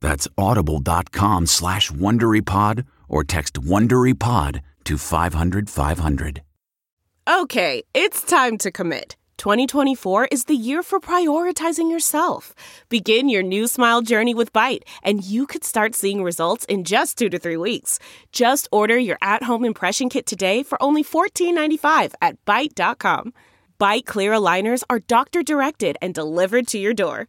That's audible.com slash WonderyPod or text WonderyPod to 500 500. Okay, it's time to commit. 2024 is the year for prioritizing yourself. Begin your new smile journey with Byte, and you could start seeing results in just two to three weeks. Just order your at home impression kit today for only $14.95 at Byte.com. Byte Clear aligners are doctor directed and delivered to your door.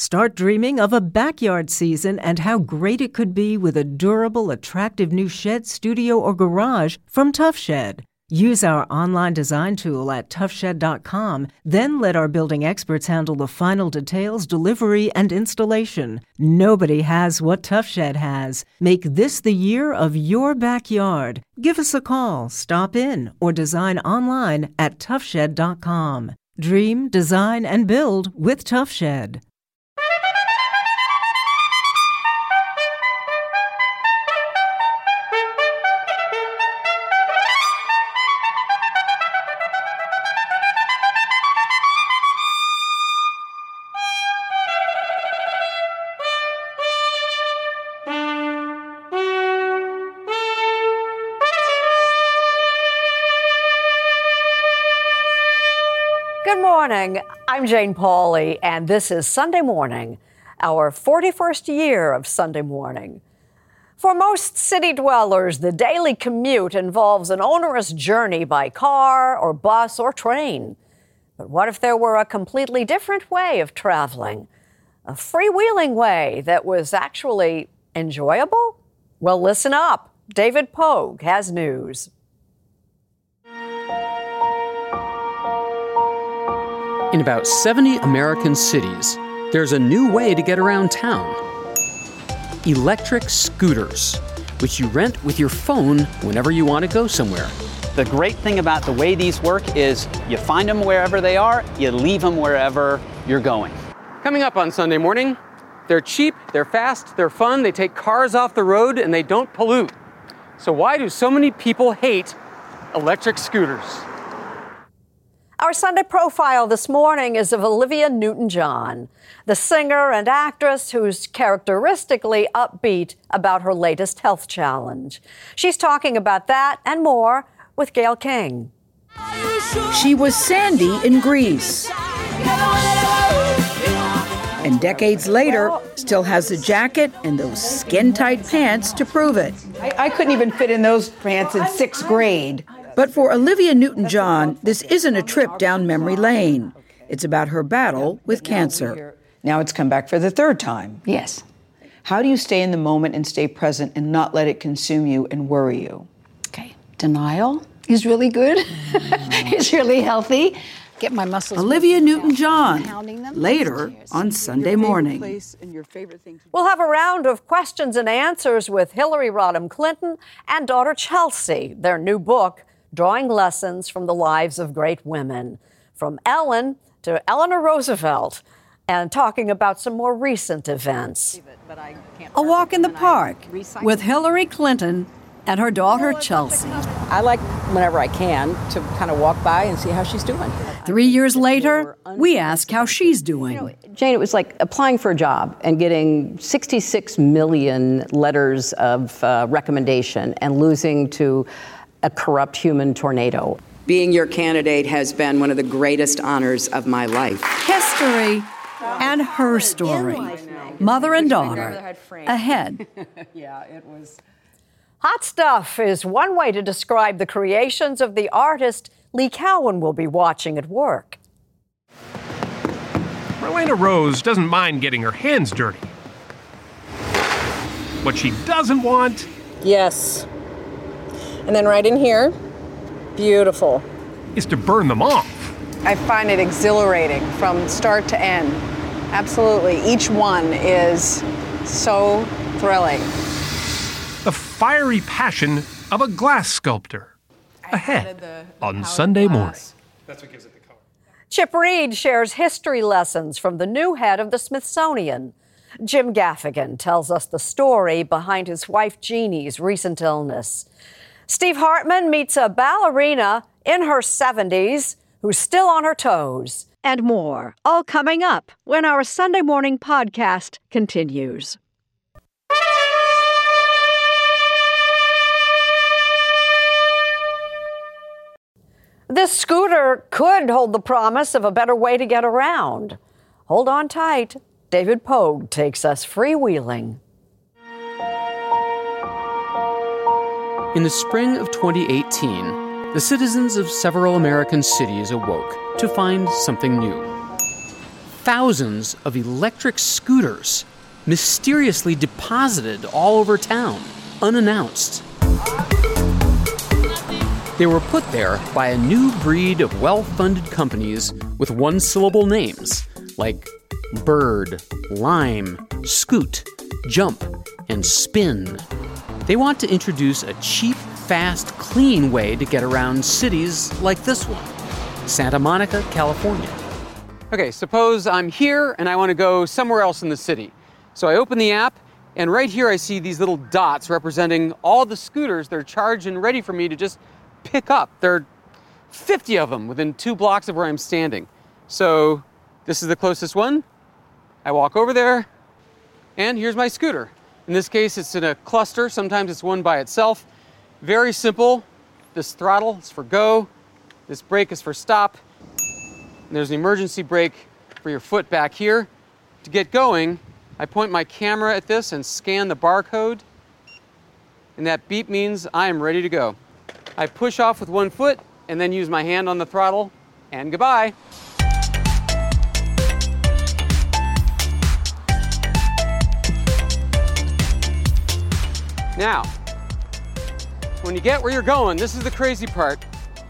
Start dreaming of a backyard season and how great it could be with a durable, attractive new shed, studio, or garage from Tuff Shed. Use our online design tool at tuffshed.com, then let our building experts handle the final details, delivery, and installation. Nobody has what Tuff Shed has. Make this the year of your backyard. Give us a call, stop in, or design online at tuffshed.com. Dream, design, and build with Tuff Shed. Morning. I'm Jane Pauley, and this is Sunday Morning, our 41st year of Sunday Morning. For most city dwellers, the daily commute involves an onerous journey by car or bus or train. But what if there were a completely different way of traveling? A freewheeling way that was actually enjoyable? Well, listen up. David Pogue has news. In about 70 American cities, there's a new way to get around town electric scooters, which you rent with your phone whenever you want to go somewhere. The great thing about the way these work is you find them wherever they are, you leave them wherever you're going. Coming up on Sunday morning, they're cheap, they're fast, they're fun, they take cars off the road, and they don't pollute. So, why do so many people hate electric scooters? Our Sunday profile this morning is of Olivia Newton John, the singer and actress who's characteristically upbeat about her latest health challenge. She's talking about that and more with Gayle King. She was Sandy in Grease. And decades later, still has the jacket and those skin tight pants to prove it. I, I couldn't even fit in those pants in sixth grade. But for Olivia Newton John, this isn't a trip down memory lane. It's about her battle with cancer. Now it's come back for the third time. Yes. How do you stay in the moment and stay present and not let it consume you and worry you? Okay, denial is really good. it's really healthy. Get my muscles. Olivia Newton John, later on Sunday morning. We'll have a round of questions and answers with Hillary Rodham Clinton and daughter Chelsea, their new book, Drawing Lessons from the Lives of Great Women. From Ellen to Eleanor Roosevelt, and talking about some more recent events. A walk in the park with Hillary Clinton and her daughter Chelsea. I like whenever I can to kind of walk by and see how she's doing. Three years later, we ask how she's doing. You know, Jane, it was like applying for a job and getting 66 million letters of uh, recommendation and losing to a corrupt human tornado. Being your candidate has been one of the greatest honors of my life. History and her story. Mother and daughter ahead. yeah, it was. Hot stuff is one way to describe the creations of the artist Lee Cowan will be watching at work. Marlene Rose doesn't mind getting her hands dirty. What she doesn't want. Yes. And then right in here, beautiful. Is to burn them off. I find it exhilarating from start to end. Absolutely. Each one is so thrilling the fiery passion of a glass sculptor. Ahead on Sunday morning. That's what gives it the color. Chip Reid shares history lessons from the new head of the Smithsonian. Jim Gaffigan tells us the story behind his wife Jeannie's recent illness. Steve Hartman meets a ballerina in her 70s who's still on her toes. And more, all coming up when our Sunday morning podcast continues. This scooter could hold the promise of a better way to get around. Hold on tight. David Pogue takes us freewheeling. In the spring of 2018, the citizens of several American cities awoke to find something new. Thousands of electric scooters mysteriously deposited all over town, unannounced. They were put there by a new breed of well funded companies with one syllable names like Bird, Lime, Scoot, Jump, and Spin. They want to introduce a cheap, fast, clean way to get around cities like this one Santa Monica, California. Okay, suppose I'm here and I want to go somewhere else in the city. So I open the app, and right here I see these little dots representing all the scooters that are charged and ready for me to just pick up. There are 50 of them within two blocks of where I'm standing. So this is the closest one. I walk over there, and here's my scooter. In this case, it's in a cluster. Sometimes it's one by itself. Very simple. This throttle is for go. This brake is for stop. And there's an emergency brake for your foot back here. To get going, I point my camera at this and scan the barcode. And that beep means I am ready to go. I push off with one foot and then use my hand on the throttle, and goodbye. Now, when you get where you're going, this is the crazy part.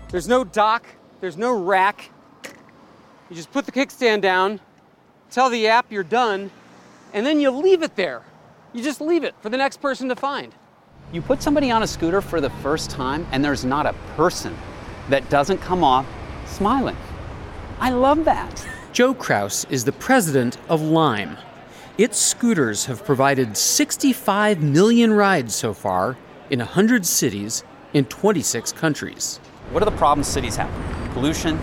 There's no dock, there's no rack. You just put the kickstand down, tell the app you're done, and then you leave it there. You just leave it for the next person to find. You put somebody on a scooter for the first time, and there's not a person that doesn't come off smiling. I love that. Joe Kraus is the president of Lime. Its scooters have provided 65 million rides so far in 100 cities in 26 countries. What are the problems cities have? Pollution,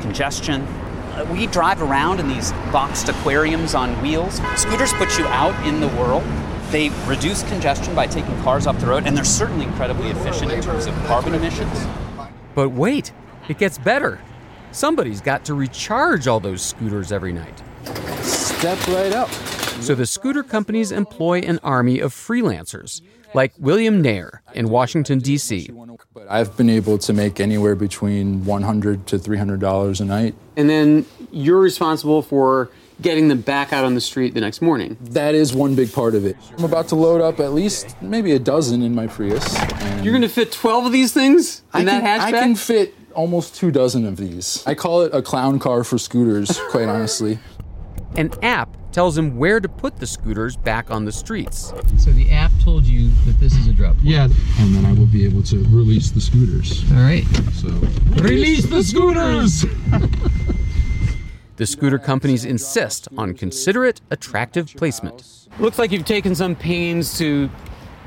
congestion. Uh, we drive around in these boxed aquariums on wheels. Scooters put you out in the world they reduce congestion by taking cars off the road, and they're certainly incredibly efficient in terms of carbon emissions. But wait, it gets better. Somebody's got to recharge all those scooters every night. Step right up. So the scooter companies employ an army of freelancers, like William Nair in Washington, D.C. But I've been able to make anywhere between 100 to $300 a night. And then you're responsible for getting them back out on the street the next morning. That is one big part of it. I'm about to load up at least maybe a dozen in my Prius. You're going to fit 12 of these things in I that can, hatchback? I can fit almost two dozen of these. I call it a clown car for scooters, quite honestly. An app tells him where to put the scooters back on the streets. So the app told you that this is a drop point. Yeah, and then I will be able to release the scooters. All right. So Release the scooters! The scooter companies insist on considerate, attractive placement. Looks like you've taken some pains to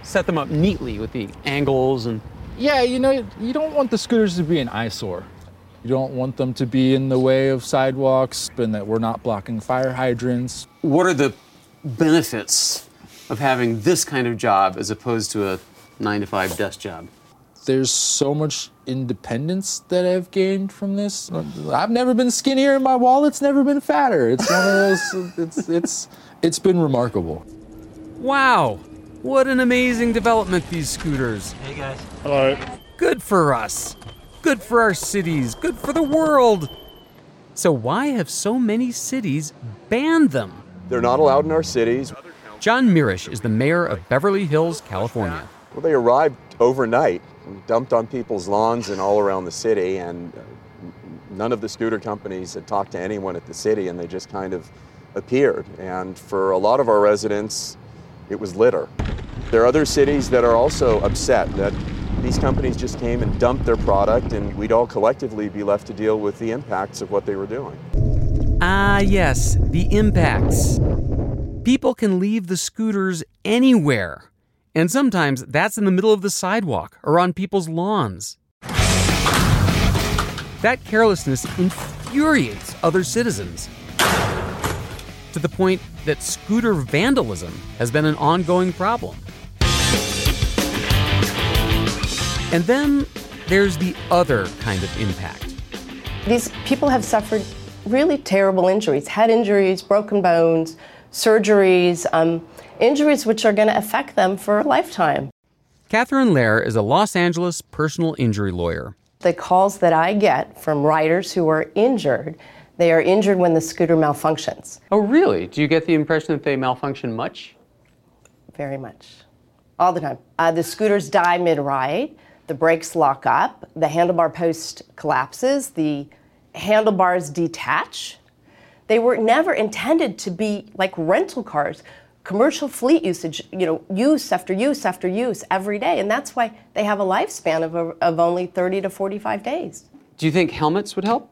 set them up neatly with the angles and. Yeah, you know, you don't want the scooters to be an eyesore. You don't want them to be in the way of sidewalks and that we're not blocking fire hydrants. What are the benefits of having this kind of job as opposed to a nine to five desk job? There's so much independence that I've gained from this. I've never been skinnier and my wallet's never been fatter. It's one of those it's it's it's been remarkable. Wow, what an amazing development, these scooters. Hey guys. Hello. Good for us. Good for our cities. Good for the world. So, why have so many cities banned them? They're not allowed in our cities. John Mirisch is the mayor of Beverly Hills, California. Well, they arrived overnight, dumped on people's lawns and all around the city, and uh, none of the scooter companies had talked to anyone at the city, and they just kind of appeared. And for a lot of our residents, it was litter. There are other cities that are also upset that these companies just came and dumped their product, and we'd all collectively be left to deal with the impacts of what they were doing. Ah, yes, the impacts. People can leave the scooters anywhere, and sometimes that's in the middle of the sidewalk or on people's lawns. That carelessness infuriates other citizens to the point that scooter vandalism has been an ongoing problem. And then there's the other kind of impact. These people have suffered really terrible injuries head injuries, broken bones, surgeries, um, injuries which are going to affect them for a lifetime. Catherine Lerer is a Los Angeles personal injury lawyer. The calls that I get from riders who are injured, they are injured when the scooter malfunctions. Oh, really? Do you get the impression that they malfunction much? Very much. All the time. Uh, the scooters die mid ride, the brakes lock up, the handlebar post collapses, the handlebars detach. They were never intended to be like rental cars, commercial fleet usage, you know, use after use after use every day. And that's why they have a lifespan of, of only 30 to 45 days. Do you think helmets would help?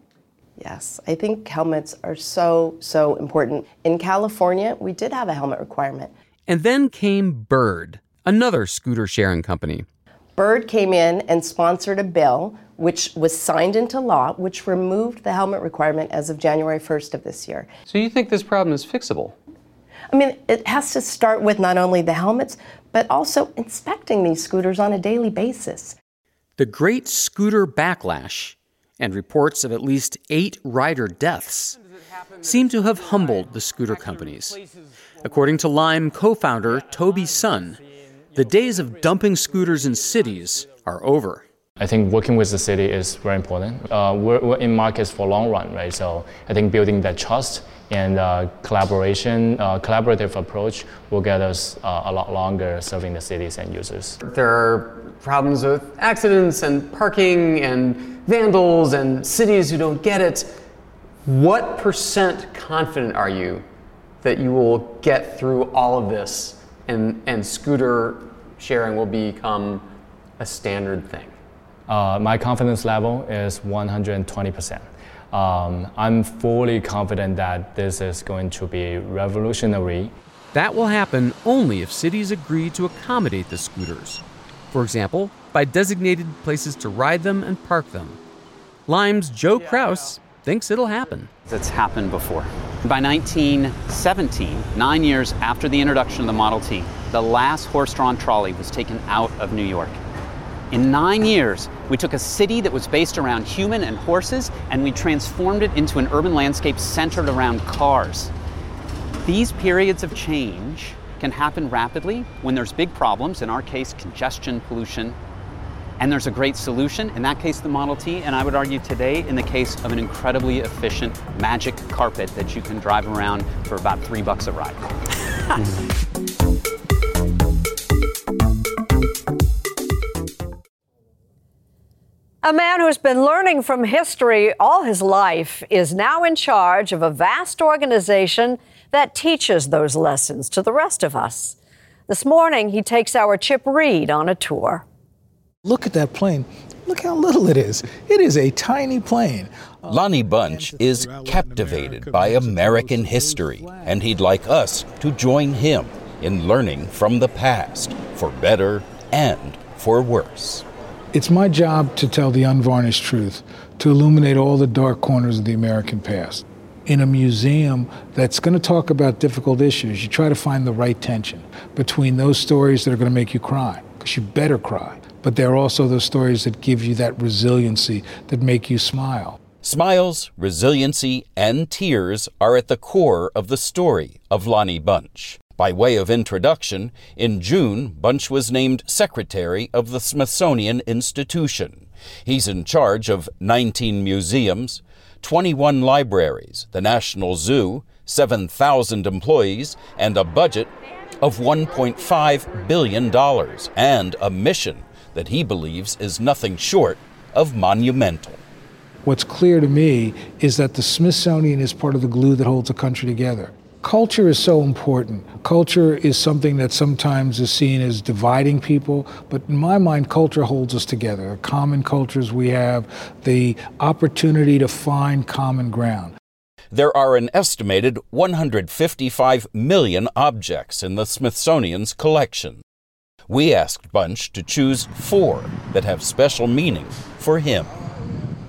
Yes, I think helmets are so, so important. In California, we did have a helmet requirement. And then came Bird, another scooter sharing company. Bird came in and sponsored a bill which was signed into law, which removed the helmet requirement as of January 1st of this year. So you think this problem is fixable? I mean, it has to start with not only the helmets, but also inspecting these scooters on a daily basis. The great scooter backlash and reports of at least eight rider deaths seem to have humbled the scooter companies. According to Lime co founder Toby Sun, the days of dumping scooters in cities are over. I think working with the city is very important. Uh, we're, we're, in markets for long run, right? So I think building that trust and uh, collaboration, uh, collaborative approach will get us uh, a lot longer serving the cities and users. There are problems with accidents and parking and vandals and cities who don't get it. What percent confident are you that you will get through all of this and, and scooter sharing will become a standard thing? Uh, my confidence level is 120%. Um, I'm fully confident that this is going to be revolutionary. That will happen only if cities agree to accommodate the scooters. For example, by designated places to ride them and park them. Lime's Joe Kraus thinks it'll happen. It's happened before. By 1917, nine years after the introduction of the Model T, the last horse drawn trolley was taken out of New York. In nine years, we took a city that was based around human and horses and we transformed it into an urban landscape centered around cars. These periods of change can happen rapidly when there's big problems, in our case, congestion, pollution, and there's a great solution, in that case, the Model T, and I would argue today, in the case of an incredibly efficient magic carpet that you can drive around for about three bucks a ride. A man who's been learning from history all his life is now in charge of a vast organization that teaches those lessons to the rest of us. This morning, he takes our Chip Reid on a tour. Look at that plane. Look how little it is. It is a tiny plane. Lonnie Bunch is captivated by American history, and he'd like us to join him in learning from the past, for better and for worse. It's my job to tell the unvarnished truth, to illuminate all the dark corners of the American past. In a museum that's going to talk about difficult issues, you try to find the right tension between those stories that are going to make you cry, because you better cry, but there are also those stories that give you that resiliency that make you smile. Smiles, resiliency, and tears are at the core of the story of Lonnie Bunch. By way of introduction, in June, Bunch was named Secretary of the Smithsonian Institution. He's in charge of 19 museums, 21 libraries, the National Zoo, 7,000 employees, and a budget of $1.5 billion, and a mission that he believes is nothing short of monumental. What's clear to me is that the Smithsonian is part of the glue that holds a country together. Culture is so important. Culture is something that sometimes is seen as dividing people, but in my mind, culture holds us together. The common cultures we have, the opportunity to find common ground. There are an estimated 155 million objects in the Smithsonian's collection. We asked Bunch to choose four that have special meaning for him.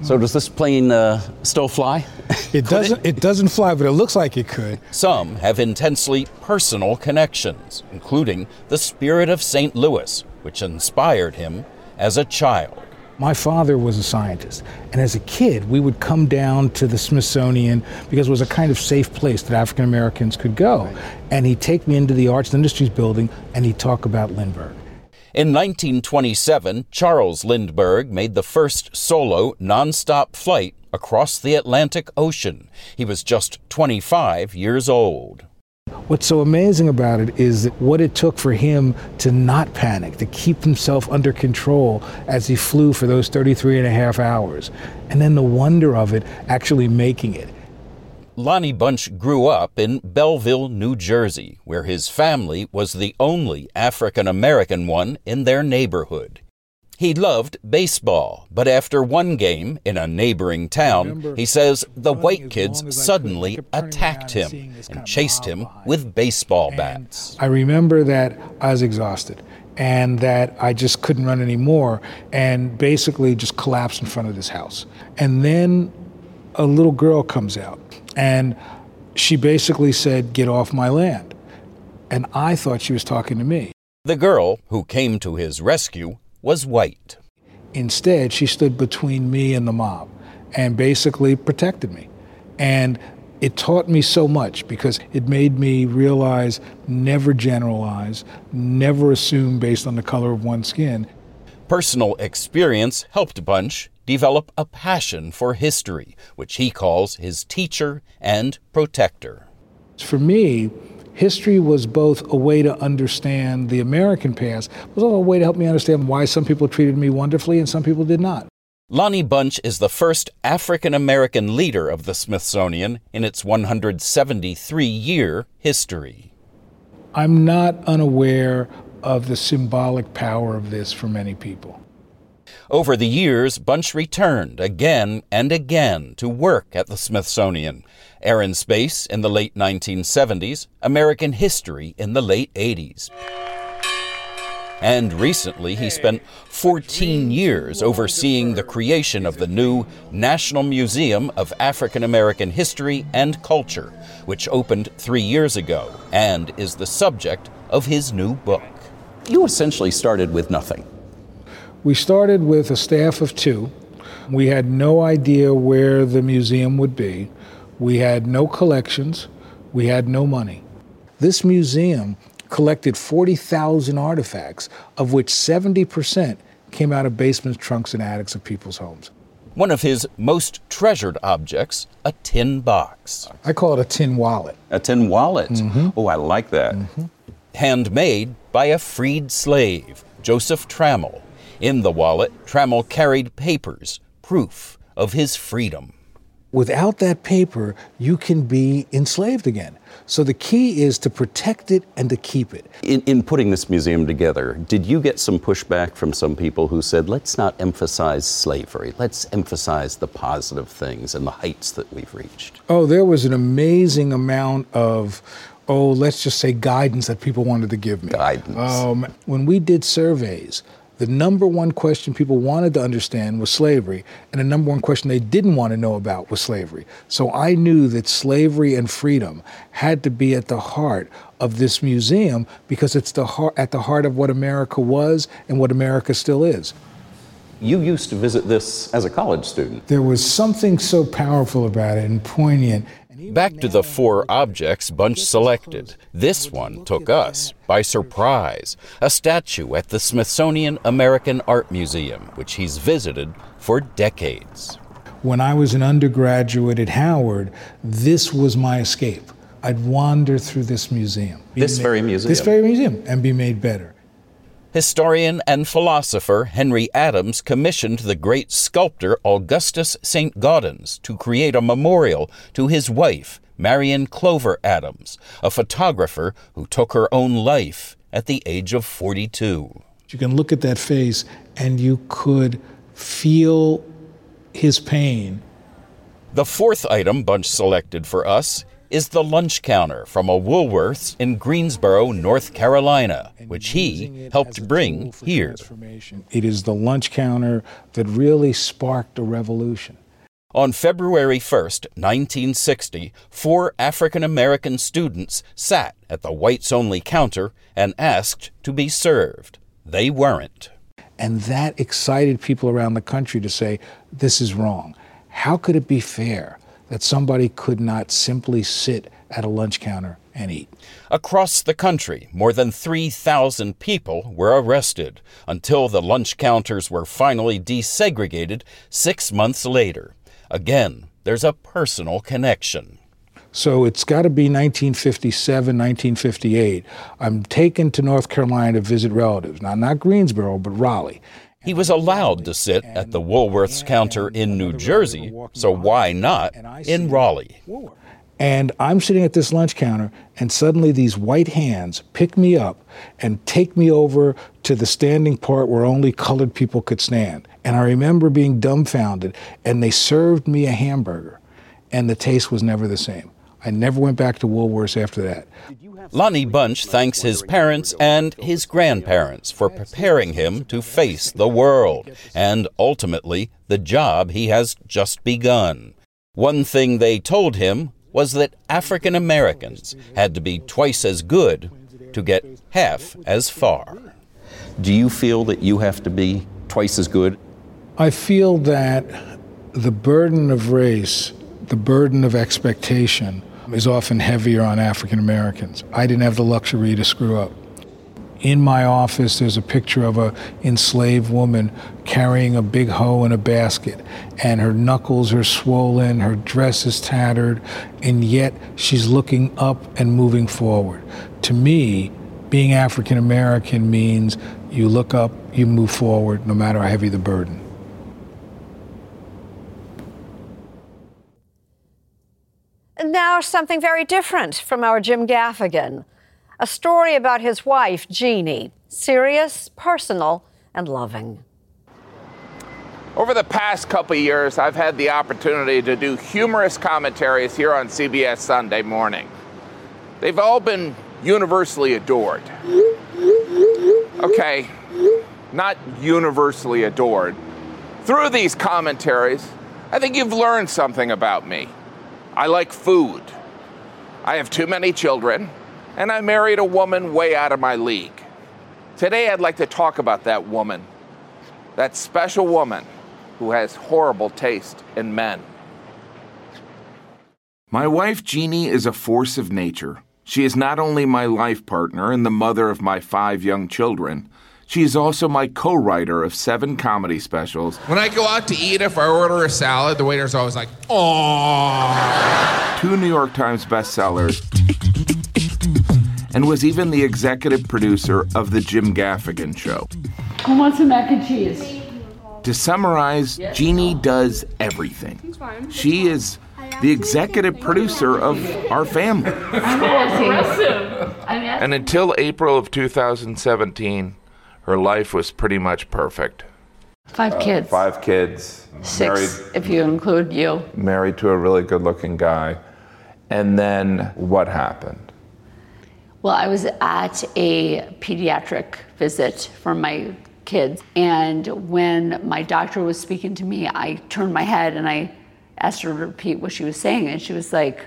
So does this plane uh, still fly? It doesn't. It? it doesn't fly, but it looks like it could. Some have intensely personal connections, including the spirit of St. Louis, which inspired him as a child. My father was a scientist, and as a kid, we would come down to the Smithsonian because it was a kind of safe place that African Americans could go. And he'd take me into the Arts and Industries building, and he'd talk about Lindbergh. In 1927, Charles Lindbergh made the first solo nonstop flight across the Atlantic Ocean. He was just 25 years old. What's so amazing about it is what it took for him to not panic, to keep himself under control as he flew for those 33 and a half hours. And then the wonder of it actually making it. Lonnie Bunch grew up in Belleville, New Jersey, where his family was the only African American one in their neighborhood. He loved baseball, but after one game in a neighboring town, he says the white kids suddenly attacked him and chased him with baseball bats. I remember that I was exhausted and that I just couldn't run anymore and basically just collapsed in front of this house. And then a little girl comes out and she basically said, Get off my land. And I thought she was talking to me. The girl who came to his rescue was white. Instead, she stood between me and the mob and basically protected me. And it taught me so much because it made me realize never generalize, never assume based on the color of one's skin. Personal experience helped Bunch develop a passion for history, which he calls his teacher and protector. For me, history was both a way to understand the American past, but also a way to help me understand why some people treated me wonderfully and some people did not. Lonnie Bunch is the first African American leader of the Smithsonian in its 173 year history. I'm not unaware of the symbolic power of this for many people. Over the years, Bunch returned again and again to work at the Smithsonian. Air and Space in the late 1970s, American History in the late 80s. And recently, he spent 14 years overseeing the creation of the new National Museum of African American History and Culture, which opened three years ago and is the subject of his new book. You essentially started with nothing. We started with a staff of two. We had no idea where the museum would be. We had no collections. We had no money. This museum collected 40,000 artifacts, of which 70% came out of basements, trunks, and attics of people's homes. One of his most treasured objects, a tin box. I call it a tin wallet. A tin wallet? Mm-hmm. Oh, I like that. Mm-hmm. Handmade by a freed slave, Joseph Trammell. In the wallet, Trammell carried papers, proof of his freedom. Without that paper, you can be enslaved again. So the key is to protect it and to keep it. In, in, putting this museum together, did you get some pushback from some people who said, let's not emphasize slavery, let's emphasize the positive things and the heights that we've reached? Oh, there was an amazing amount of, oh, let's just say guidance that people wanted to give me. Guidance. Um, when we did surveys, the number one question people wanted to understand was slavery, and the number one question they didn't want to know about was slavery. So I knew that slavery and freedom had to be at the heart of this museum because it's the heart, at the heart of what America was and what America still is. You used to visit this as a college student. There was something so powerful about it and poignant. Back to the four objects Bunch selected. This one took us by surprise a statue at the Smithsonian American Art Museum, which he's visited for decades. When I was an undergraduate at Howard, this was my escape. I'd wander through this museum. This made, very museum? This very museum, and be made better. Historian and philosopher Henry Adams commissioned the great sculptor Augustus St. Gaudens to create a memorial to his wife, Marion Clover Adams, a photographer who took her own life at the age of 42. You can look at that face and you could feel his pain. The fourth item Bunch selected for us is the lunch counter from a Woolworths in Greensboro, North Carolina, which he helped bring here. It is the lunch counter that really sparked a revolution. On February 1st, 1960, four African American students sat at the whites only counter and asked to be served. They weren't. And that excited people around the country to say, this is wrong. How could it be fair? That somebody could not simply sit at a lunch counter and eat. Across the country, more than 3,000 people were arrested until the lunch counters were finally desegregated six months later. Again, there's a personal connection. So it's got to be 1957, 1958. I'm taken to North Carolina to visit relatives. Now, not Greensboro, but Raleigh. He was allowed to sit at the Woolworths counter in New Jersey, so why not in Raleigh? And I'm sitting at this lunch counter, and suddenly these white hands pick me up and take me over to the standing part where only colored people could stand. And I remember being dumbfounded, and they served me a hamburger, and the taste was never the same. I never went back to Woolworths after that. Lonnie Bunch thanks his parents and his grandparents for preparing him to face the world and ultimately the job he has just begun. One thing they told him was that African Americans had to be twice as good to get half as far. Do you feel that you have to be twice as good? I feel that the burden of race, the burden of expectation, is often heavier on African Americans. I didn't have the luxury to screw up. In my office, there's a picture of a enslaved woman carrying a big hoe in a basket, and her knuckles are swollen, her dress is tattered, and yet she's looking up and moving forward. To me, being African American means you look up, you move forward, no matter how heavy the burden. Now, something very different from our Jim Gaffigan. A story about his wife, Jeannie. Serious, personal, and loving. Over the past couple years, I've had the opportunity to do humorous commentaries here on CBS Sunday morning. They've all been universally adored. Okay, not universally adored. Through these commentaries, I think you've learned something about me. I like food. I have too many children, and I married a woman way out of my league. Today, I'd like to talk about that woman, that special woman who has horrible taste in men. My wife, Jeannie, is a force of nature. She is not only my life partner and the mother of my five young children, She is also my co writer of seven comedy specials. When I go out to eat, if I order a salad, the waiter's always like, oh. two New York Times bestsellers, and was even the executive producer of The Jim Gaffigan Show. Who wants some mac and cheese? To summarize, Jeannie does everything. She is the executive producer of our family. And until April of 2017, her life was pretty much perfect. Five uh, kids. Five kids. Six, if you include you. married to a really good looking guy. And then what happened? Well, I was at a pediatric visit for my kids, and when my doctor was speaking to me, I turned my head and I asked her to repeat what she was saying, and she was like,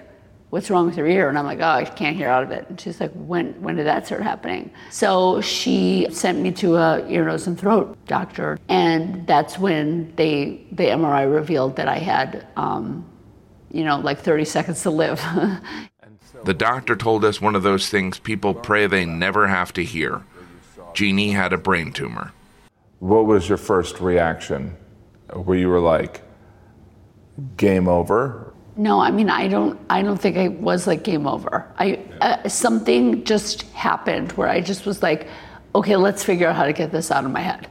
"What's wrong with your ear?" And I'm like, "Oh, I can't hear out of it." And she's like, "When when did that start happening?" So she sent me to a ear, nose, and throat doctor, and that's when they the MRI revealed that I had, um, you know, like 30 seconds to live. The doctor told us one of those things people pray they never have to hear. Jeannie had a brain tumor. What was your first reaction? Where you were like, game over? No, I mean I don't. I don't think I was like game over. I uh, something just happened where I just was like, okay, let's figure out how to get this out of my head.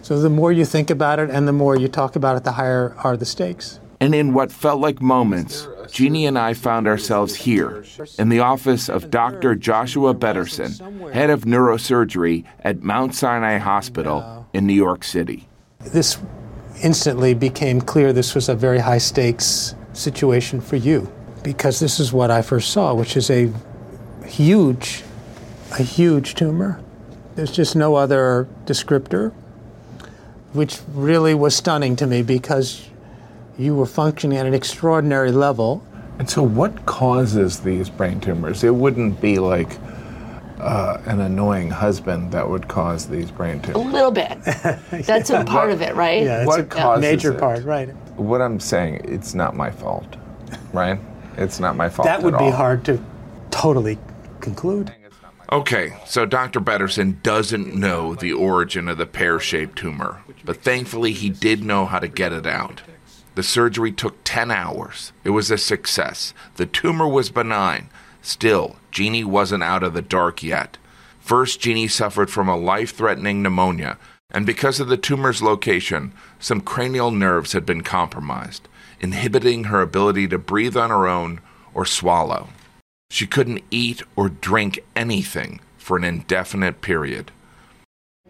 So the more you think about it and the more you talk about it, the higher are the stakes. And in what felt like moments, Jeannie and I found ourselves here in the office of Dr. Joshua Bederson, head of neurosurgery at Mount Sinai Hospital in New York City. This instantly became clear this was a very high stakes situation for you because this is what I first saw, which is a huge, a huge tumor. There's just no other descriptor, which really was stunning to me because you were functioning at an extraordinary level. And so, what causes these brain tumors? It wouldn't be like uh, an annoying husband that would cause these brain tumors. A little bit. That's a part of it, right? Yeah, it's What a causes major it? part, right? What I'm saying, it's not my fault, right? It's not my fault. That would at be all. hard to totally conclude. Okay, so Dr. Bederson doesn't know the origin of the pear shaped tumor, but thankfully he did know how to get it out. The surgery took 10 hours. It was a success. The tumor was benign. Still, Jeannie wasn't out of the dark yet. First, Jeannie suffered from a life threatening pneumonia, and because of the tumor's location, some cranial nerves had been compromised, inhibiting her ability to breathe on her own or swallow. She couldn't eat or drink anything for an indefinite period.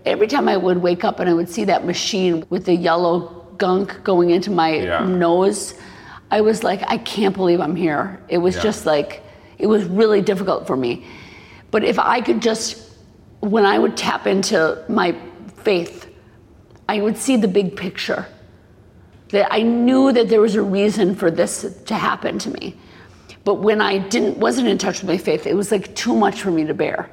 Every time I would wake up and I would see that machine with the yellow gunk going into my Yeah. nose, I was like, I can't believe I'm here. It was Yeah. just like, it was really difficult for me. But if I could just, when I would tap into my faith, I would see the big picture. That I knew that there was a reason for this to happen to me. But when I didn't wasn't in touch with my faith, it was like too much for me to bear.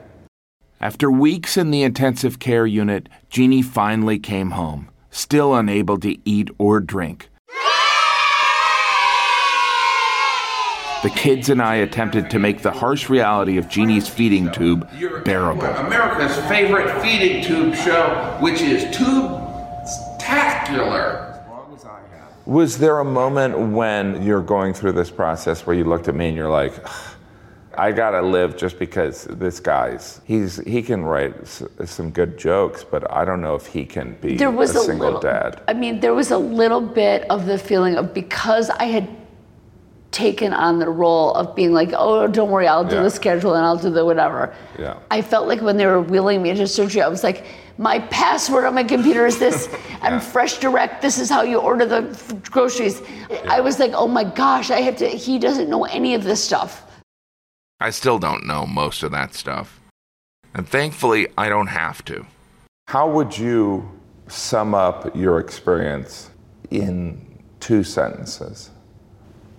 After weeks in the intensive care unit, Jeannie finally came home, still unable to eat or drink. The kids and I attempted to make the harsh reality of Jeannie's feeding tube bearable. America's favorite feeding tube show, which is tube-tacular. Was there a moment when you're going through this process where you looked at me and you're like, I gotta live just because this guy's he's he can write s- some good jokes, but I don't know if he can be there was a a, single little, dad. I mean, there was a little bit of the feeling of because I had taken on the role of being like, oh, don't worry, I'll do Yeah. the schedule and I'll do the whatever. Yeah. I felt like when they were wheeling me into surgery, I was like, my password on my computer is this. I'm Fresh Direct. This is how you order the f- groceries. I was like, oh my gosh, I have to. He doesn't know any of this stuff. I still don't know most of that stuff. And thankfully, I don't have to. How would you sum up your experience in two sentences?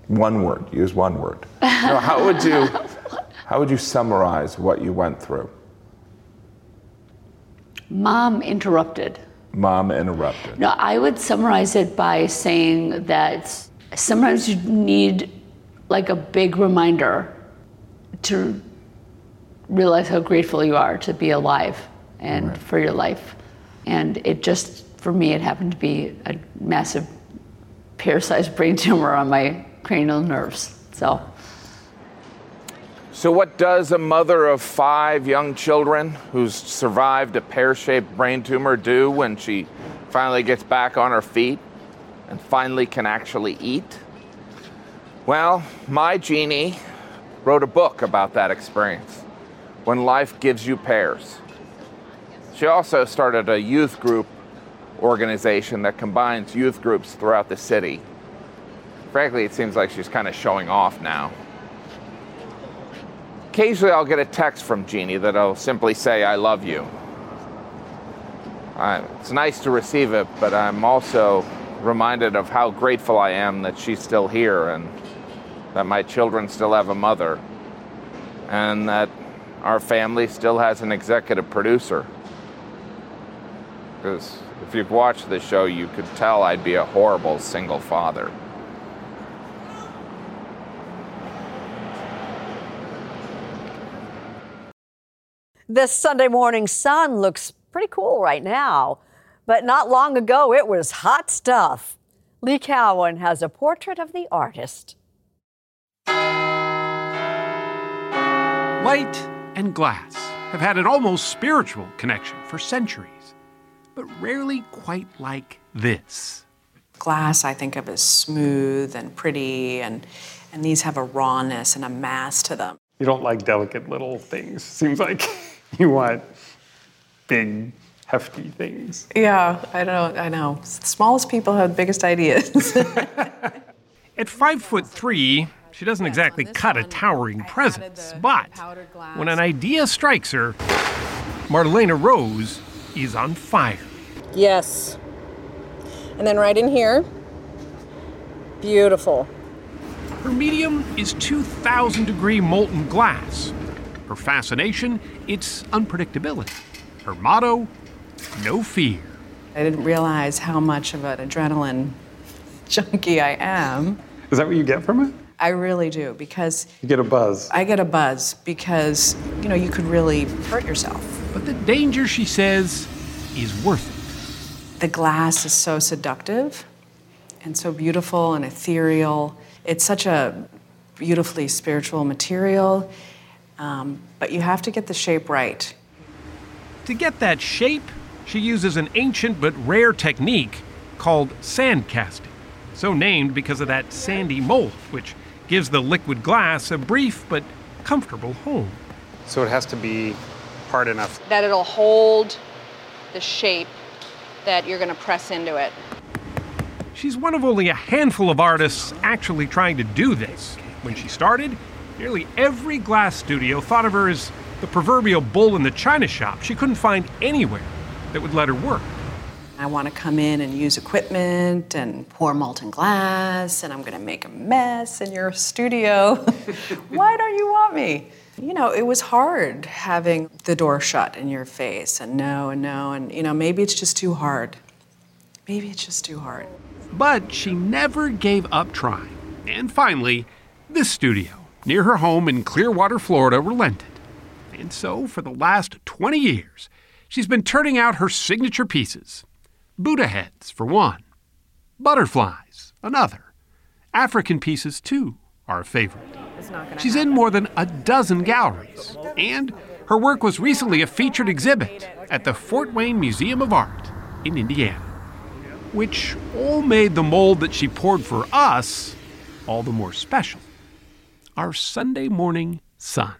One word. Use one word. No, how would you how would you summarize what you went through? Mom interrupted. Mom interrupted. No, I would summarize it by saying that sometimes you need like a big reminder to realize how grateful you are to be alive and for your life. And it just, for me, it happened to be a massive pear-sized brain tumor on my cranial nerves. So So, what does a mother of five young children who's survived a pear shaped brain tumor do when she finally gets back on her feet and finally can actually eat? Well, my Jeannie wrote a book about that experience when life gives you pears. She also started a youth group organization that combines youth groups throughout the city. Frankly, it seems like she's kind of showing off now. Occasionally, I'll get a text from Jeannie that'll simply say, I love you. I, it's nice to receive it, but I'm also reminded of how grateful I am that she's still here and that my children still have a mother and that our family still has an executive producer. Because if you've watched the show, you could tell I'd be a horrible single father. This Sunday morning sun looks pretty cool right now, but not long ago it was hot stuff. Lee Cowan has a portrait of the artist. Light and glass have had an almost spiritual connection for centuries, but rarely quite like this. Glass I think of as smooth and pretty, and, and these have a rawness and a mass to them. You don't like delicate little things. Seems like you want big, hefty things. Yeah, I know, I know. The smallest people have the biggest ideas. At five foot three, she doesn't exactly cut a towering presence, but when an idea strikes her, Marlene Rose is on fire. yes. And then right in here, beautiful. Her medium is 2,000 degree molten glass. Her fascination, its unpredictability. Her motto, no fear. I didn't realize how much of an adrenaline junkie I am. Is that what you get from it? I really do because You get a buzz. I get a buzz because, you know, you could really hurt yourself. But the danger, she says, is worth it. The glass is so seductive and so beautiful and ethereal. It's such a beautifully spiritual material, um, but you have to get the shape right. To get that shape, she uses an ancient but rare technique called sand casting, so named because of that sandy mold, which gives the liquid glass a brief but comfortable home. So it has to be hard enough. That it'll hold the shape that you're going to press into it. She's one of only a handful of artists actually trying to do this. When she started, nearly every glass studio thought of her as the proverbial bull in the china shop she couldn't find anywhere that would let her work. I want to come in and use equipment and pour molten glass, and I'm going to make a mess in your studio. Why don't you want me? You know, it was hard having the door shut in your face and no and no, and you know, maybe it's just too hard. Maybe it's just too hard. But she never gave up trying. And finally, this studio, near her home in Clearwater, Florida, relented. And so, for the last 20 years, she's been turning out her signature pieces Buddha heads, for one, butterflies, another. African pieces, too, are a favorite. She's in more than a dozen galleries, and her work was recently a featured exhibit at the Fort Wayne Museum of Art in Indiana, which all made the mold that she poured for us all the more special. Our Sunday morning sun.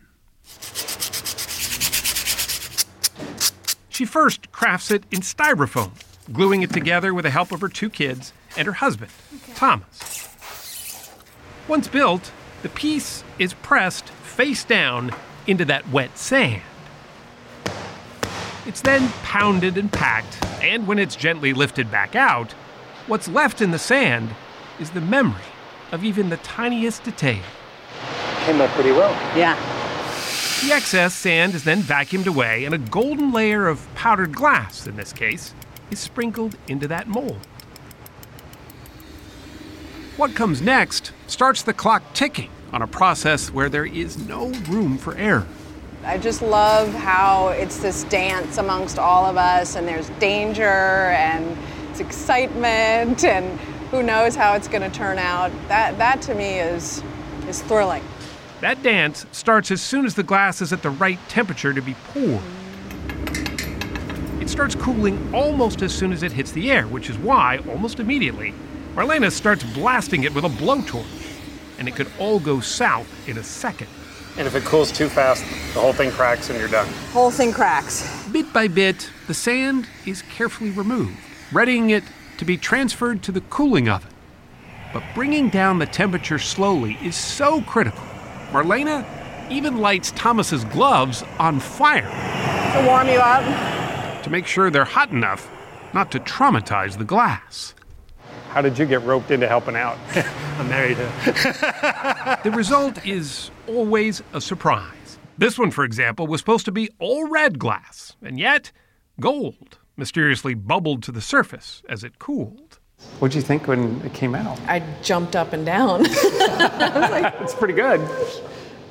She first crafts it in styrofoam, gluing it together with the help of her two kids and her husband, Thomas. Once built, the piece is pressed face down into that wet sand. It's then pounded and packed, and when it's gently lifted back out, what's left in the sand is the memory of even the tiniest detail. Came out pretty well. Yeah. The excess sand is then vacuumed away, and a golden layer of powdered glass, in this case, is sprinkled into that mold. What comes next starts the clock ticking on a process where there is no room for error. I just love how it's this dance amongst all of us, and there's danger and it's excitement, and who knows how it's going to turn out. That, that to me is, is thrilling. That dance starts as soon as the glass is at the right temperature to be poured. It starts cooling almost as soon as it hits the air, which is why, almost immediately, Marlene starts blasting it with a blowtorch. And it could all go south in a second. And if it cools too fast, the whole thing cracks and you're done. Whole thing cracks. Bit by bit, the sand is carefully removed, readying it to be transferred to the cooling oven. But bringing down the temperature slowly is so critical. Marlene even lights Thomas's gloves on fire To warm you up. to make sure they're hot enough not to traumatize the glass. How did you get roped into helping out? I'm married. The result is always a surprise. This one, for example, was supposed to be all red glass, and yet gold mysteriously bubbled to the surface as it cooled. What'd you think when it came out? I jumped up and down. It's pretty good.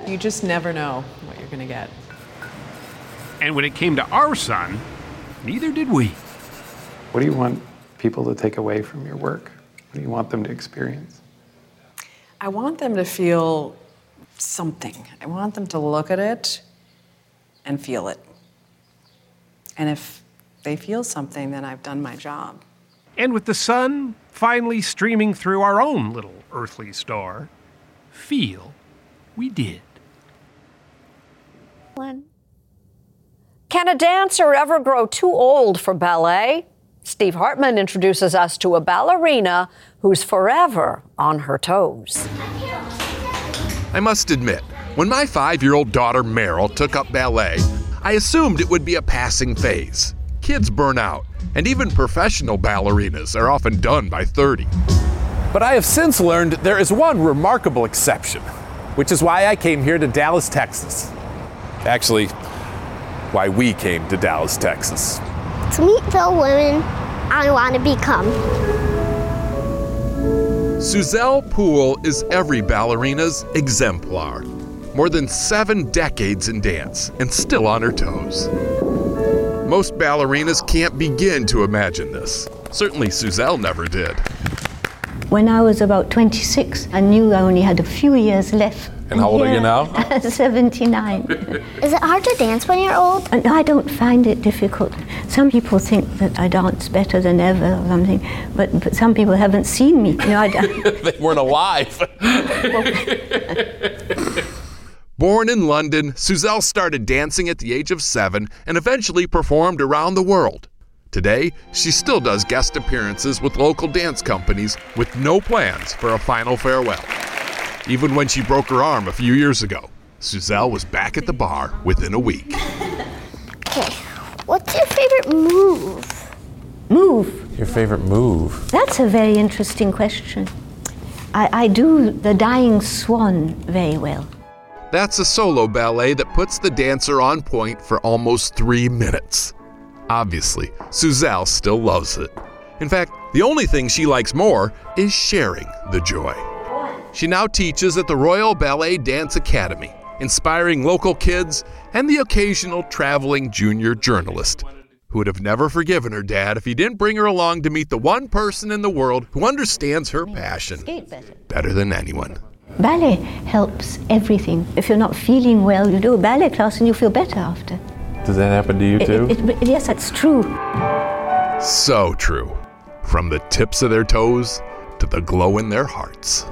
You just never know what you're going to get. And when it came to our son, neither did we. What do you want people to take away from your work? What do you want them to experience? I want them to feel something. I want them to look at it and feel it. And if they feel something, then I've done my job. And with the sun finally streaming through our own little earthly star, feel we did. One. Can a dancer ever grow too old for ballet? Steve Hartman introduces us to a ballerina who's forever on her toes. I must admit, when my five year old daughter Meryl took up ballet, I assumed it would be a passing phase. Kids burn out, and even professional ballerinas are often done by 30. But I have since learned there is one remarkable exception, which is why I came here to Dallas, Texas. Actually, why we came to Dallas, Texas. To meet the women I want to become. Suzelle Poole is every ballerina's exemplar. More than seven decades in dance and still on her toes. Most ballerinas can't begin to imagine this. Certainly, Suzelle never did. When I was about 26, I knew I only had a few years left. And how old are you now? 79. Is it hard to dance when you're old? And I don't find it difficult. Some people think that I dance better than ever or something, but, but some people haven't seen me. You know, I, they weren't alive. Born in London, Suzelle started dancing at the age of seven and eventually performed around the world. Today, she still does guest appearances with local dance companies with no plans for a final farewell. Even when she broke her arm a few years ago, Suzelle was back at the barre within a week. Okay, what's your favorite move? Move? Your favorite move? That's a very interesting question. I, I do the Dying Swan very well. That's a solo ballet that puts the dancer on point for almost three minutes. Obviously, Suzelle still loves it. In fact, the only thing she likes more is sharing the joy. She now teaches at the Royal Ballet Dance Academy, inspiring local kids and the occasional traveling junior journalist who would have never forgiven her dad if he didn't bring her along to meet the one person in the world who understands her passion better than anyone. Ballet helps everything. If you're not feeling well, you do a ballet class and you feel better after. Does that happen to you It- too? it- it- yes, that's true. So true. From the tips of their toes to the glow in their hearts.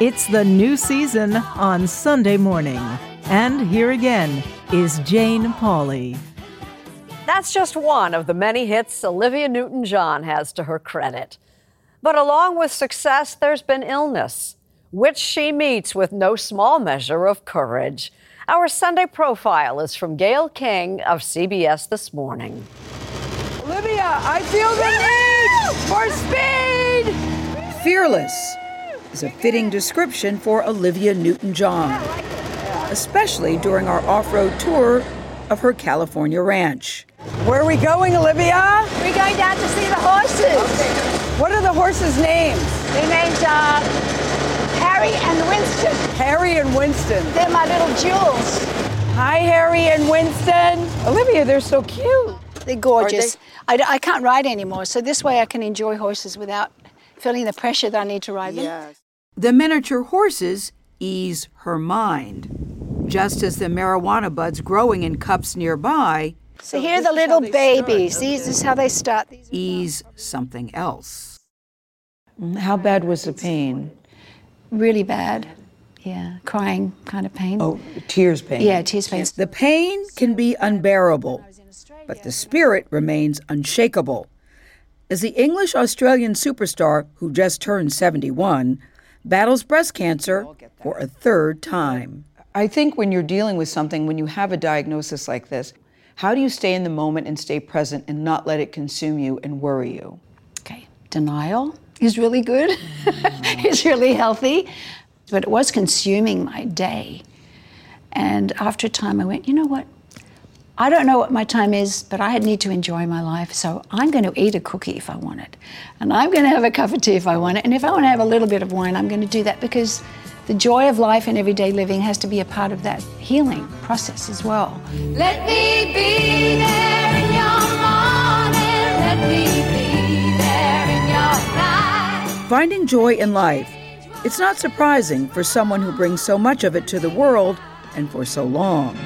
It's the new season on Sunday morning. And here again is Jane Pauley. That's just one of the many hits Olivia Newton John has to her credit. But along with success, there's been illness, which she meets with no small measure of courage. Our Sunday profile is from Gayle King of CBS This Morning. Olivia, I feel the need for speed. Fearless is a fitting description for Olivia Newton John. especially during our off road tour of her California ranch. Where are we going, Olivia? We're going down to see the horses. What are the horses' names? Their names are uh, Harry and Winston. Harry and Winston. They're my little jewels. Hi, Harry and Winston. Olivia, they're so cute. They're gorgeous. I, I can't ride anymore, so this way I can enjoy horses without feeling the pressure that I need to ride them. The miniature horses ease her mind. Just as the marijuana buds growing in cups nearby So, here are the little babies. These is how they start. ease something else. Mm, how bad was the pain? Really bad. Yeah, crying kind of pain. Oh, tears pain. Yeah, tears pain. The pain can be unbearable, but the spirit remains unshakable. As the English Australian superstar, who just turned 71, battles breast cancer for a third time. I think when you're dealing with something, when you have a diagnosis like this, how do you stay in the moment and stay present and not let it consume you and worry you? Okay, denial is really good. Mm. it's really healthy. But it was consuming my day. And after a time, I went, you know what? I don't know what my time is, but I need to enjoy my life. So I'm going to eat a cookie if I want it. And I'm going to have a cup of tea if I want it. And if I want to have a little bit of wine, I'm going to do that because the joy of life and everyday living has to be a part of that healing process as well. Let me be there in your morning. Let me be there in your night. Finding joy in life. It's not surprising for someone who brings so much of it to the world and for so long.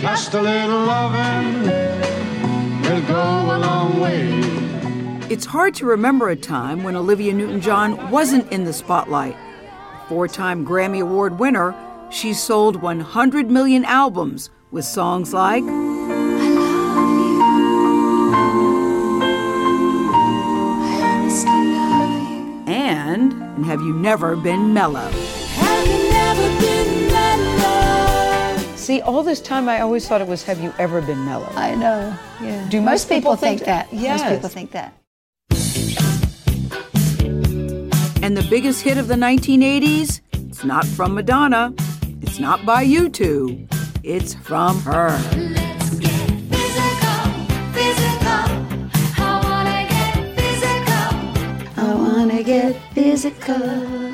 Just a little loving will go a long way. It's hard to remember a time when Olivia Newton John wasn't in the spotlight. Four time Grammy Award winner, she sold 100 million albums with songs like and, and Have You Never Been Mellow? See, all this time I always thought it was Have You Ever Been Mellow? I know, yeah. Do most, people, think, that. Yes. Most people think that. And the biggest hit of the 1980s? It's not from Madonna. It's not by U2. It's from her. I wanna get physical.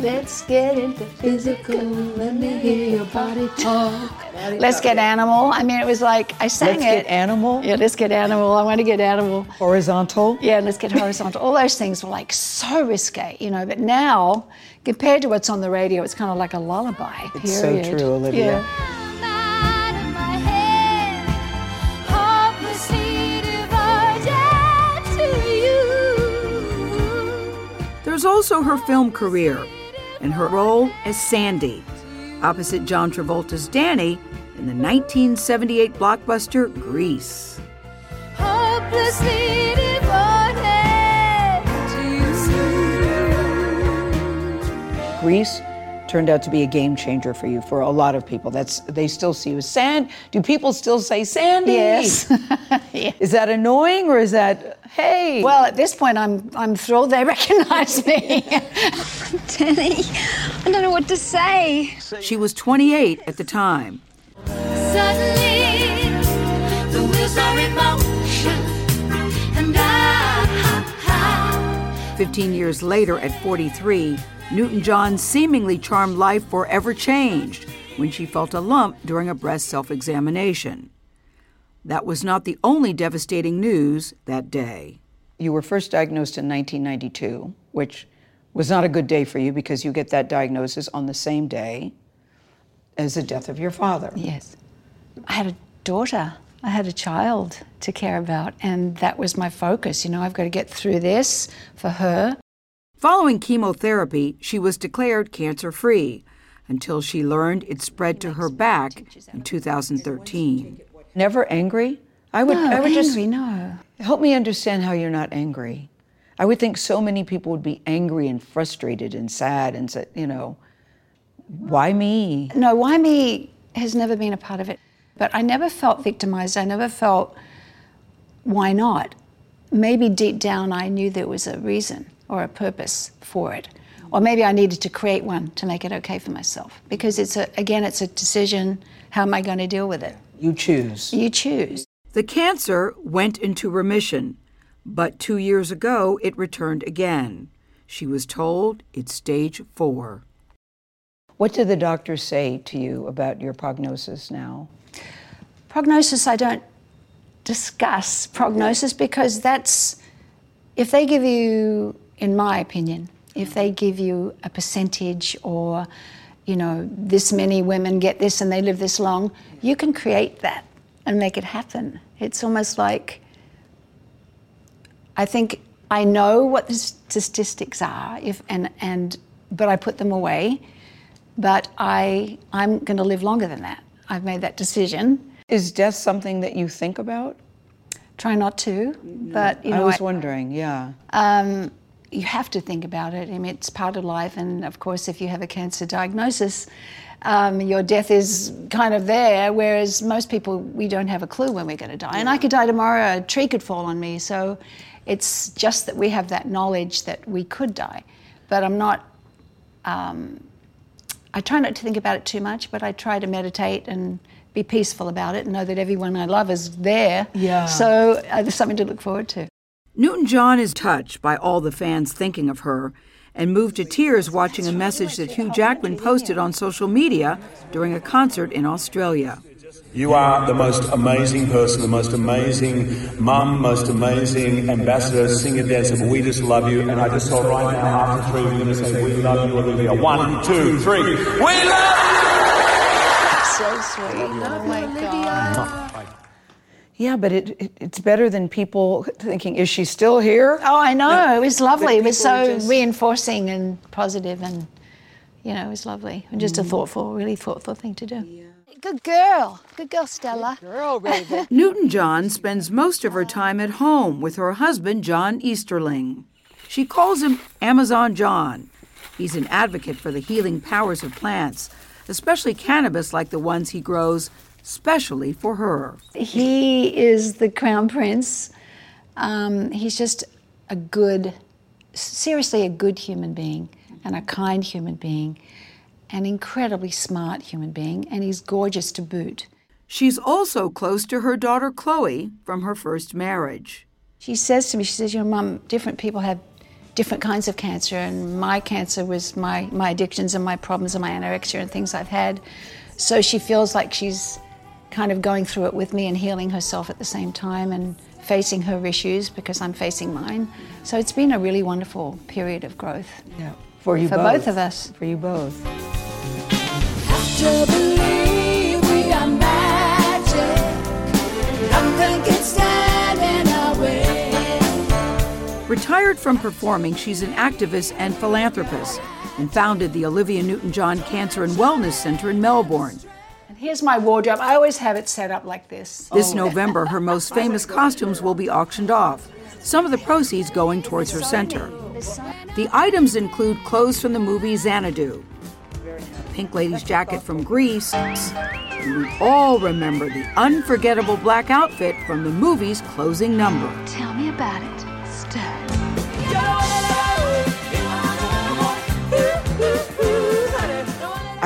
Let's get into physical. Let me hear your body talk. Let's get animal. I mean, it was like I sang Let's it. get animal? Yeah, let's get animal. I want to get animal. Horizontal? Yeah, let's get horizontal. All those things were like so risque, you know. But now, compared to what's on the radio, it's kind of like a lullaby. It's so true, Olivia. Yeah. Hopelessly devoted to you. There's also her film career and her role as Sandy, opposite John Travolta's Danny in the 1978 blockbuster Grease. Hopelessly devoted to you. Grease turned out to be a game changer for you for a lot of people. That's they still see you as Sand. Do people still say Sandy? Yes. Is that annoying or is that hey? Well, at this point, I'm I'm thrilled they recognise me. Danny, I don't know what to say. She was 28 at the time. Suddenly, the wheels are in motion, and I, 15 years later, at 43, Newton John's seemingly charmed life forever changed when she felt a lump during a breast self examination. That was not the only devastating news that day. You were first diagnosed in 1992, which was not a good day for you because you get that diagnosis on the same day as the death of your father. Yes. I had a daughter. I had a child to care about, and that was my focus. You know, I've got to get through this for her. Following chemotherapy, she was declared cancer free until she learned it spread to her back in 2013. Never angry? I would, No, I would just angry, no. help me understand how you're not angry. I would think so many people would be angry and frustrated and sad and say, you know, why me? No, why me has never been a part of it. But I never felt victimized. I never felt, why not? Maybe deep down I knew there was a reason or a purpose for it. Or maybe I needed to create one to make it okay for myself. Because it's a, again, it's a decision. How am I going to deal with it? You choose. You choose. The cancer went into remission, but two years ago it returned again. She was told it's stage four. What did the doctors say to you about your prognosis now? Prognosis, I don't discuss prognosis because that's, if they give you, in my opinion, if they give you a percentage or, you know, this many women get this and they live this long, you can create that and make it happen. It's almost like, I think I know what the statistics are, if and and but I put them away. But I I'm going to live longer than that. I've made that decision. Is death something that you think about? Try not to, but you know I was wondering, yeah. Um, you have to think about it. I mean, it's part of life, and of course, if you have a cancer diagnosis, um, your death is kind of there. Whereas most people, we don't have a clue when we're going to die. And I could die tomorrow. A tree could fall on me. So it's just that we have that knowledge that we could die. But I'm not. Um, I try not to think about it too much, but I try to meditate and be peaceful about it and know that everyone I love is there. Yeah. So uh, there's something to look forward to. Newton John is touched by all the fans thinking of her and moved to tears watching a message that Hugh Jackman posted on social media during a concert in Australia. You are the most amazing person, the most amazing mum, most amazing ambassador, singer, dancer. We just love you. And I just thought right now, after three, we're going to say, We love you, Olivia. One, two, three. We love you! So sweet. Oh my God. Yeah, but it, it it's better than people thinking, is she still here? Oh, I know. No, it was lovely. It was so just- reinforcing and positive, and you know, it was lovely. And just a mm. thoughtful, really thoughtful thing to do. Good girl. Good girl, Stella. girl, Raven. Newton John spends most of her time at home with her husband, John Easterling. She calls him Amazon John. He's an advocate for the healing powers of plants, especially cannabis like the ones he grows specially for her. He is the crown prince. Um, he's just a good, seriously, a good human being and a kind human being, an incredibly smart human being, and he's gorgeous to boot. She's also close to her daughter Chloe from her first marriage. She says to me, she says, you know, Mum, different people have different kinds of cancer, and my cancer was my, my addictions and my problems and my anorexia and things I've had. So she feels like she's kind of going through it with me and healing herself at the same time and facing her issues because I'm facing mine. So it's been a really wonderful period of growth. Yeah. For you For both. both of us. For you both. To believe we are magic. Nothing can stand in our way. Retired from performing, she's an activist and philanthropist and founded the Olivia Newton John Cancer and Wellness Center in Melbourne. And here's my wardrobe. I always have it set up like this. This oh. November, her most famous costumes will be auctioned off, some of the proceeds going towards her center. The items include clothes from the movie Xanadu, a Pink Lady's jacket from Grease, and we all remember the unforgettable black outfit from the movie's closing number. Tell me about it,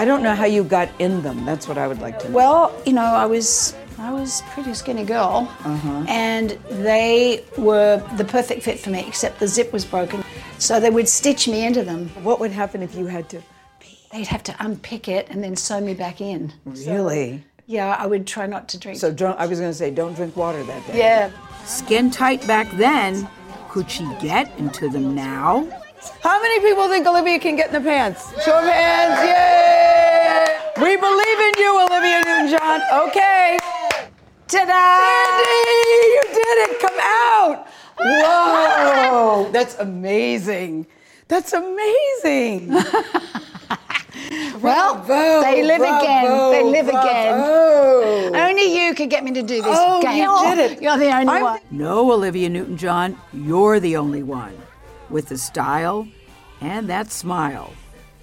I don't know how you got in them. That's what I would like to know. Well, you know, I was I was a pretty skinny girl, Uh-huh. and they were the perfect fit for me, except the zip was broken. So they would stitch me into them. What would happen if you had to? They'd have to unpick it and then sew me back in. Really? Yeah, I would try not to drink. So don't, I was going to say, don't drink water that day. yeah. Skin tight back then. Could she get into them now? How many people think Olivia can get in the pants? Show of hands, yay! We believe in you, Olivia Newton-John. Okay. Ta-da! Sandy, you did it. Come out. Whoa, that's amazing. That's amazing. Well, Bravo, they live again. They live bravo. again. Only you could get me to do this. Oh, you did it. You're the only I'm- one. No, Olivia Newton John, you're the only one. With the style and that smile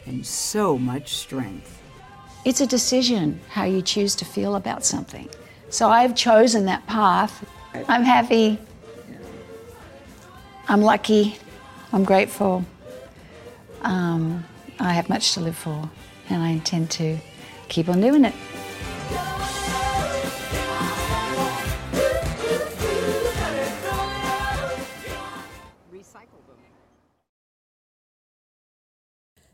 and so much strength. It's a decision how you choose to feel about something. So I've chosen that path. I'm happy. I'm lucky. I'm grateful. Um, I have much to live for, and I intend to keep on doing it.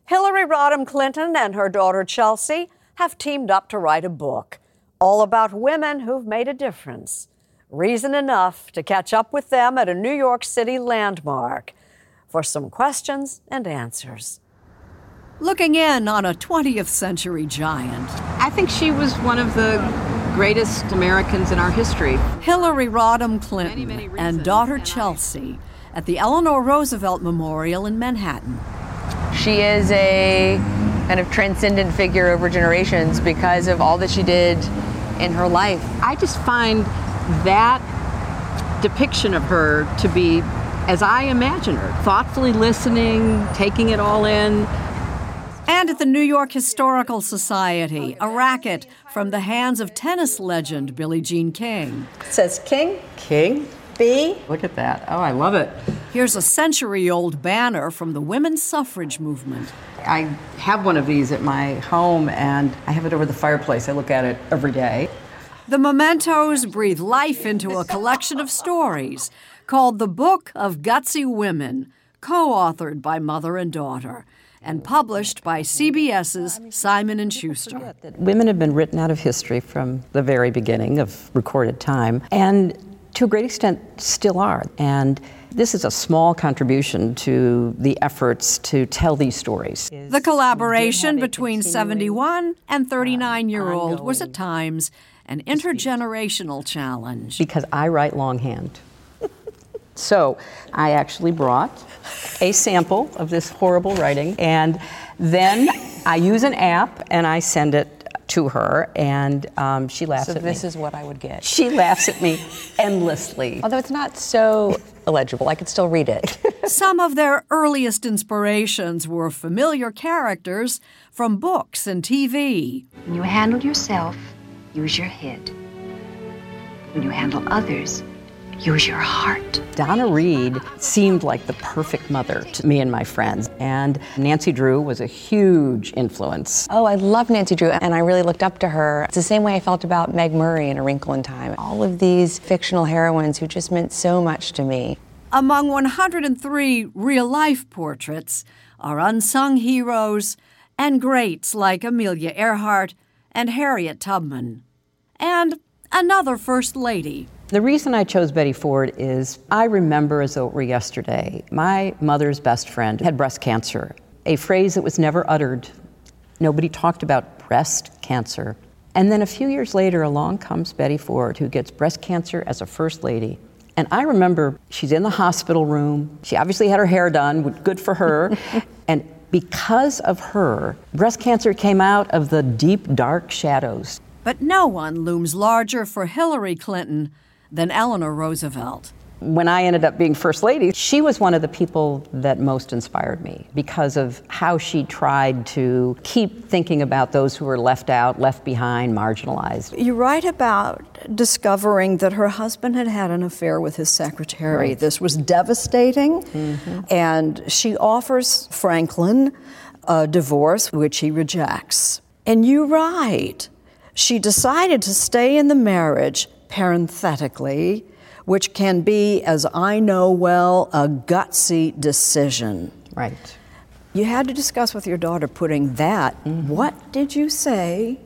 Hillary Rodham Clinton and her daughter Chelsea have teamed up to write a book all about women who've made a difference. Reason enough to catch up with them at a New York City landmark for some questions and answers. Looking in on a 20th century giant. I think she was one of the greatest Americans in our history. Hillary Rodham Clinton and daughter Chelsea at the Eleanor Roosevelt Memorial in Manhattan. She is a kind of transcendent figure over generations because of all that she did in her life. I just find that depiction of her to be as I imagine her, thoughtfully listening, taking it all in. And at the New York Historical Society, a racket from the hands of tennis legend Billie Jean King. says King, King, B. Look at that. Oh, I love it. Here's a century old banner from the women's suffrage movement. I have one of these at my home and I have it over the fireplace. I look at it every day. The mementos breathe life into a collection of stories called The Book of Gutsy Women, co authored by mother and daughter, and published by CBS's Simon and Schuster. Women have been written out of history from the very beginning of recorded time, and to a great extent still are. And this is a small contribution to the efforts to tell these stories. The collaboration between 71 and 39 year old was at times an intergenerational challenge. Because I write longhand. so I actually brought a sample of this horrible writing, and then I use an app and I send it to her, and um, she laughs So at this is what I would get. She laughs at me endlessly. Although it's not so illegible, I could still read it. Some of their earliest inspirations were familiar characters from books and TV. When you handle yourself, use your head. When you handle others, use your heart. Donna Reed seemed like the perfect mother to me and my friends, and Nancy Drew was a huge influence. Oh, I love Nancy Drew, and I really looked up to her. It's the same way I felt about Meg Murray in A Wrinkle in Time. All of these fictional heroines who just meant so much to me. Among 103 real life portraits are unsung heroes and greats like Amelia Earhart and Harriet Tubman. And another First Lady. The reason I chose Betty Ford is I remember as though it were yesterday. My mother's best friend had breast cancer, a phrase that was never uttered. Nobody talked about breast cancer. And then a few years later, along comes Betty Ford, who gets breast cancer as a first lady. And I remember she's in the hospital room. She obviously had her hair done, good for her. and because of her, breast cancer came out of the deep, dark shadows. But no one looms larger for Hillary Clinton than Eleanor Roosevelt. When I ended up being First Lady, she was one of the people that most inspired me because of how she tried to keep thinking about those who were left out, left behind, marginalized. You write about discovering that her husband had had an affair with his secretary. Right. This was devastating. Mm-hmm. And she offers Franklin a divorce, which he rejects. And you write, she decided to stay in the marriage, parenthetically, which can be, as I know well, a gutsy decision. Right. You had to discuss with your daughter putting that. Mm-hmm. What did you say?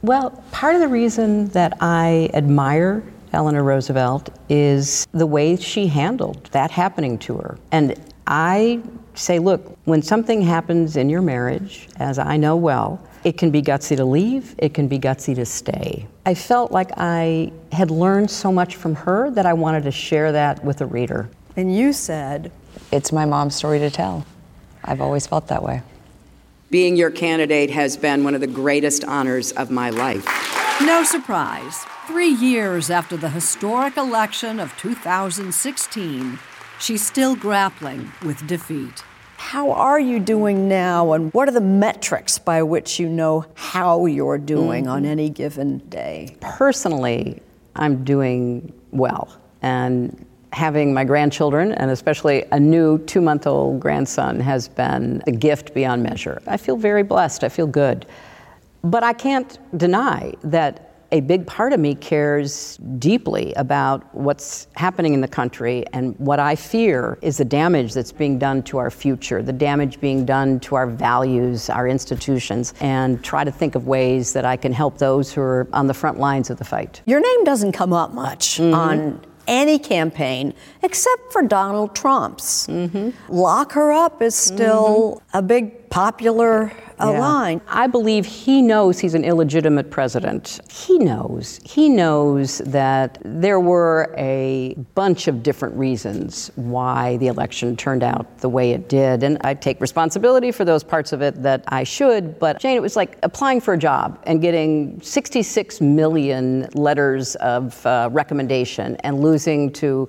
Well, part of the reason that I admire Eleanor Roosevelt is the way she handled that happening to her. And I say, look, when something happens in your marriage, as I know well, it can be gutsy to leave, it can be gutsy to stay. I felt like I had learned so much from her that I wanted to share that with the reader. And you said, It's my mom's story to tell. I've always felt that way. Being your candidate has been one of the greatest honors of my life. No surprise. Three years after the historic election of 2016, she's still grappling with defeat. How are you doing now, and what are the metrics by which you know how you're doing on Mhm. any given day? Personally, I'm doing well. And Having my grandchildren, and especially a new two month old grandson, has been a gift beyond measure. I feel very blessed. I feel good. But I can't deny that a big part of me cares deeply about what's happening in the country. And what I fear is the damage that's being done to our future, the damage being done to our values, our institutions, and try to think of ways that I can help those who are on the front lines of the fight. Your name doesn't come up much mm-hmm. on any campaign except for Donald Trump's. Mm-hmm. Lock her up is still mm-hmm. a big popular uh, Yeah. line. I believe he knows he's an illegitimate president. He knows. He knows that there were a bunch of different reasons why the election turned out the way it did. And I take responsibility for those parts of it that I should. But Jane, it was like applying for a job and getting 66 million letters of uh, recommendation and losing to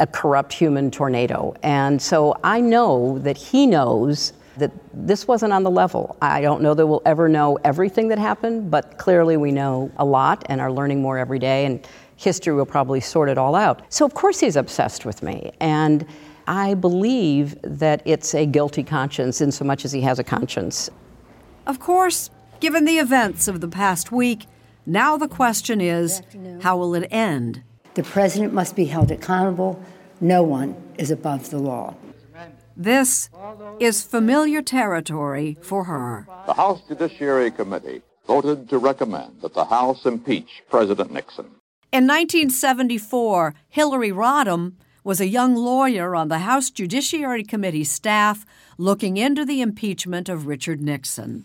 a corrupt human tornado. And so I know that he knows that this wasn't on the level. I don't know that we'll ever know everything that happened, but clearly we know a lot and are learning more every day, and history will probably sort it all out. So, of course, he's obsessed with me. And I believe that it's a guilty conscience in so much as he has a conscience. Of course, given the events of the past week, now the question is how will it end? The president must be held accountable. No one is above the law. This is familiar territory for her. The House Judiciary Committee voted to recommend that the House impeach President Nixon. In 1974, Hillary Rodham was a young lawyer on the House Judiciary Committee staff looking into the impeachment of Richard Nixon.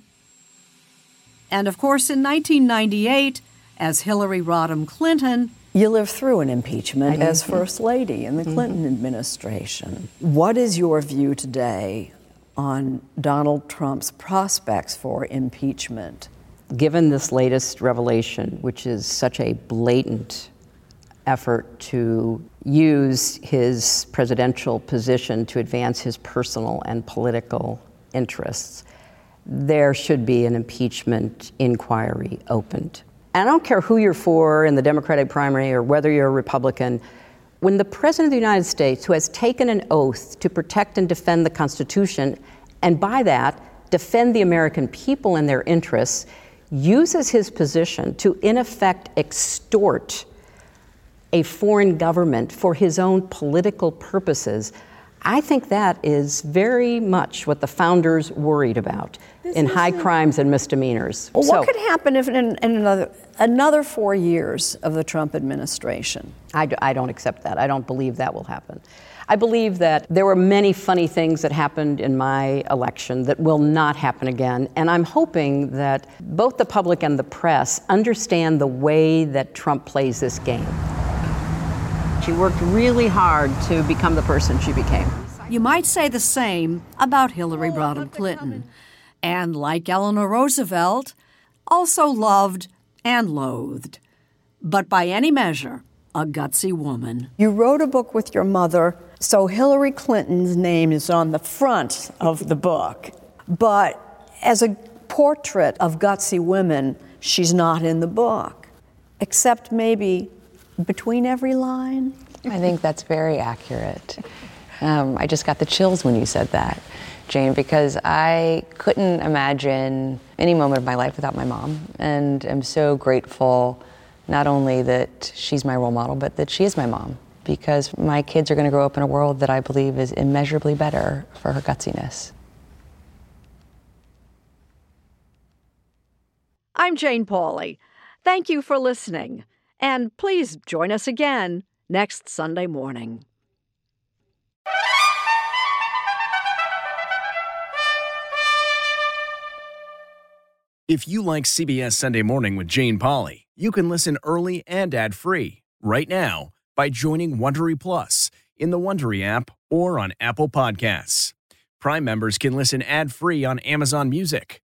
And of course, in 1998, as Hillary Rodham Clinton, you lived through an impeachment as First Lady in the mm-hmm. Clinton administration. What is your view today on Donald Trump's prospects for impeachment? Given this latest revelation, which is such a blatant effort to use his presidential position to advance his personal and political interests, there should be an impeachment inquiry opened. And I don't care who you're for in the Democratic primary or whether you're a Republican. When the President of the United States, who has taken an oath to protect and defend the Constitution, and by that, defend the American people and their interests, uses his position to, in effect, extort a foreign government for his own political purposes, I think that is very much what the founders worried about in high crimes and misdemeanors. Well, So- what could happen if in, in another another four years of the Trump administration? I, d- I don't accept that. I don't believe that will happen. I believe that there were many funny things that happened in my election that will not happen again. And I'm hoping that both the public and the press understand the way that Trump plays this game. She worked really hard to become the person she became. You might say the same about Hillary Rodham Clinton, and like Eleanor Roosevelt, also loved and loathed, but by any measure, a gutsy woman. You wrote a book with your mother, so Hillary Clinton's name is on the front of the book. But as a portrait of gutsy women, she's not in the book, except maybe between every line. I think that's very accurate. Um, I just got the chills when you said that, Jane, because I couldn't imagine any moment of my life without my mom. And I'm so grateful not only that she's my role model, but that she is my mom, because my kids are going to grow up in a world that I believe is immeasurably better for her gutsiness. I'm Jane Pauley. Thank you for listening. And please join us again next Sunday morning. If you like CBS Sunday Morning with Jane Pauley, you can listen early and ad-free right now by joining Wondery Plus in the Wondery app or on Apple Podcasts. Prime members can listen ad-free on Amazon Music.